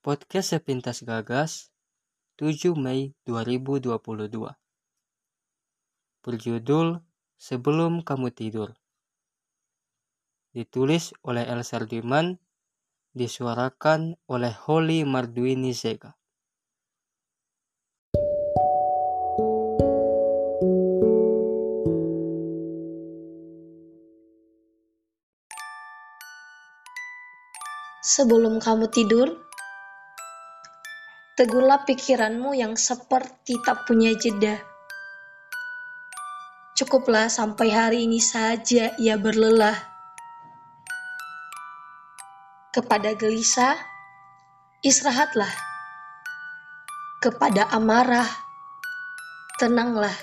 Podcast Sepintas Gagas 7 Mei 2022 Berjudul Sebelum Kamu Tidur. Ditulis oleh El Sardiman Disuarakan oleh Holly Marduini Zega Sebelum kamu tidur, tegurlah pikiranmu yang seperti tak punya jeda. Cukuplah sampai hari ini saja ia berlelah. Kepada gelisah, istirahatlah. Kepada amarah, tenanglah.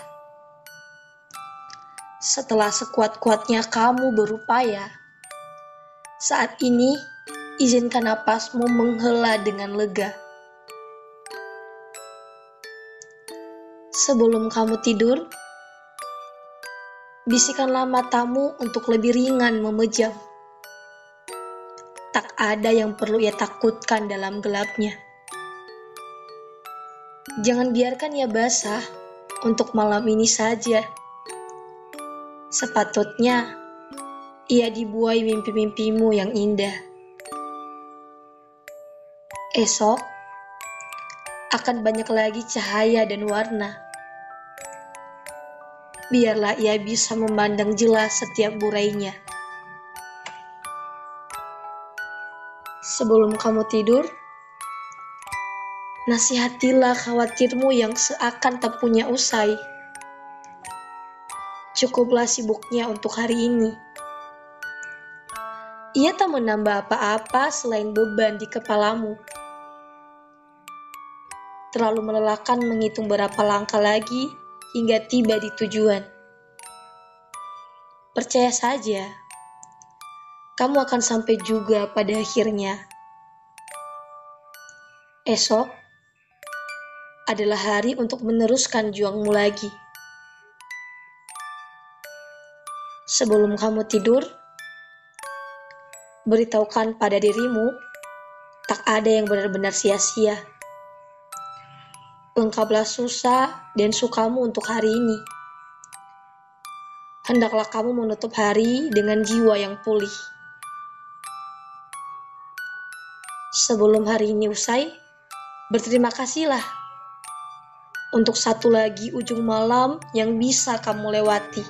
Setelah sekuat-kuatnya kamu berupaya, saat ini izinkan napasmu menghela dengan lega. Sebelum kamu tidur, bisikanlah matamu untuk lebih ringan memejam. Tak ada yang perlu ia takutkan dalam gelapnya. Jangan biarkan ia basah untuk malam ini saja. Sepatutnya ia dibuai mimpi-mimpimu yang indah esok akan banyak lagi cahaya dan warna. Biarlah ia bisa memandang jelas setiap burainya. Sebelum kamu tidur, nasihatilah khawatirmu yang seakan tak punya usai. Cukuplah sibuknya untuk hari ini. Ia tak menambah apa-apa selain beban di kepalamu terlalu melelahkan menghitung berapa langkah lagi hingga tiba di tujuan. Percaya saja, kamu akan sampai juga pada akhirnya. Esok adalah hari untuk meneruskan juangmu lagi. Sebelum kamu tidur, beritahukan pada dirimu tak ada yang benar-benar sia-sia. Lengkaplah susah dan sukamu untuk hari ini. Hendaklah kamu menutup hari dengan jiwa yang pulih. Sebelum hari ini usai, berterima kasihlah untuk satu lagi ujung malam yang bisa kamu lewati.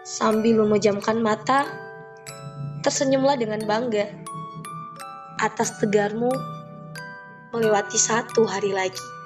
Sambil memejamkan mata, tersenyumlah dengan bangga atas tegarmu melewati satu hari lagi.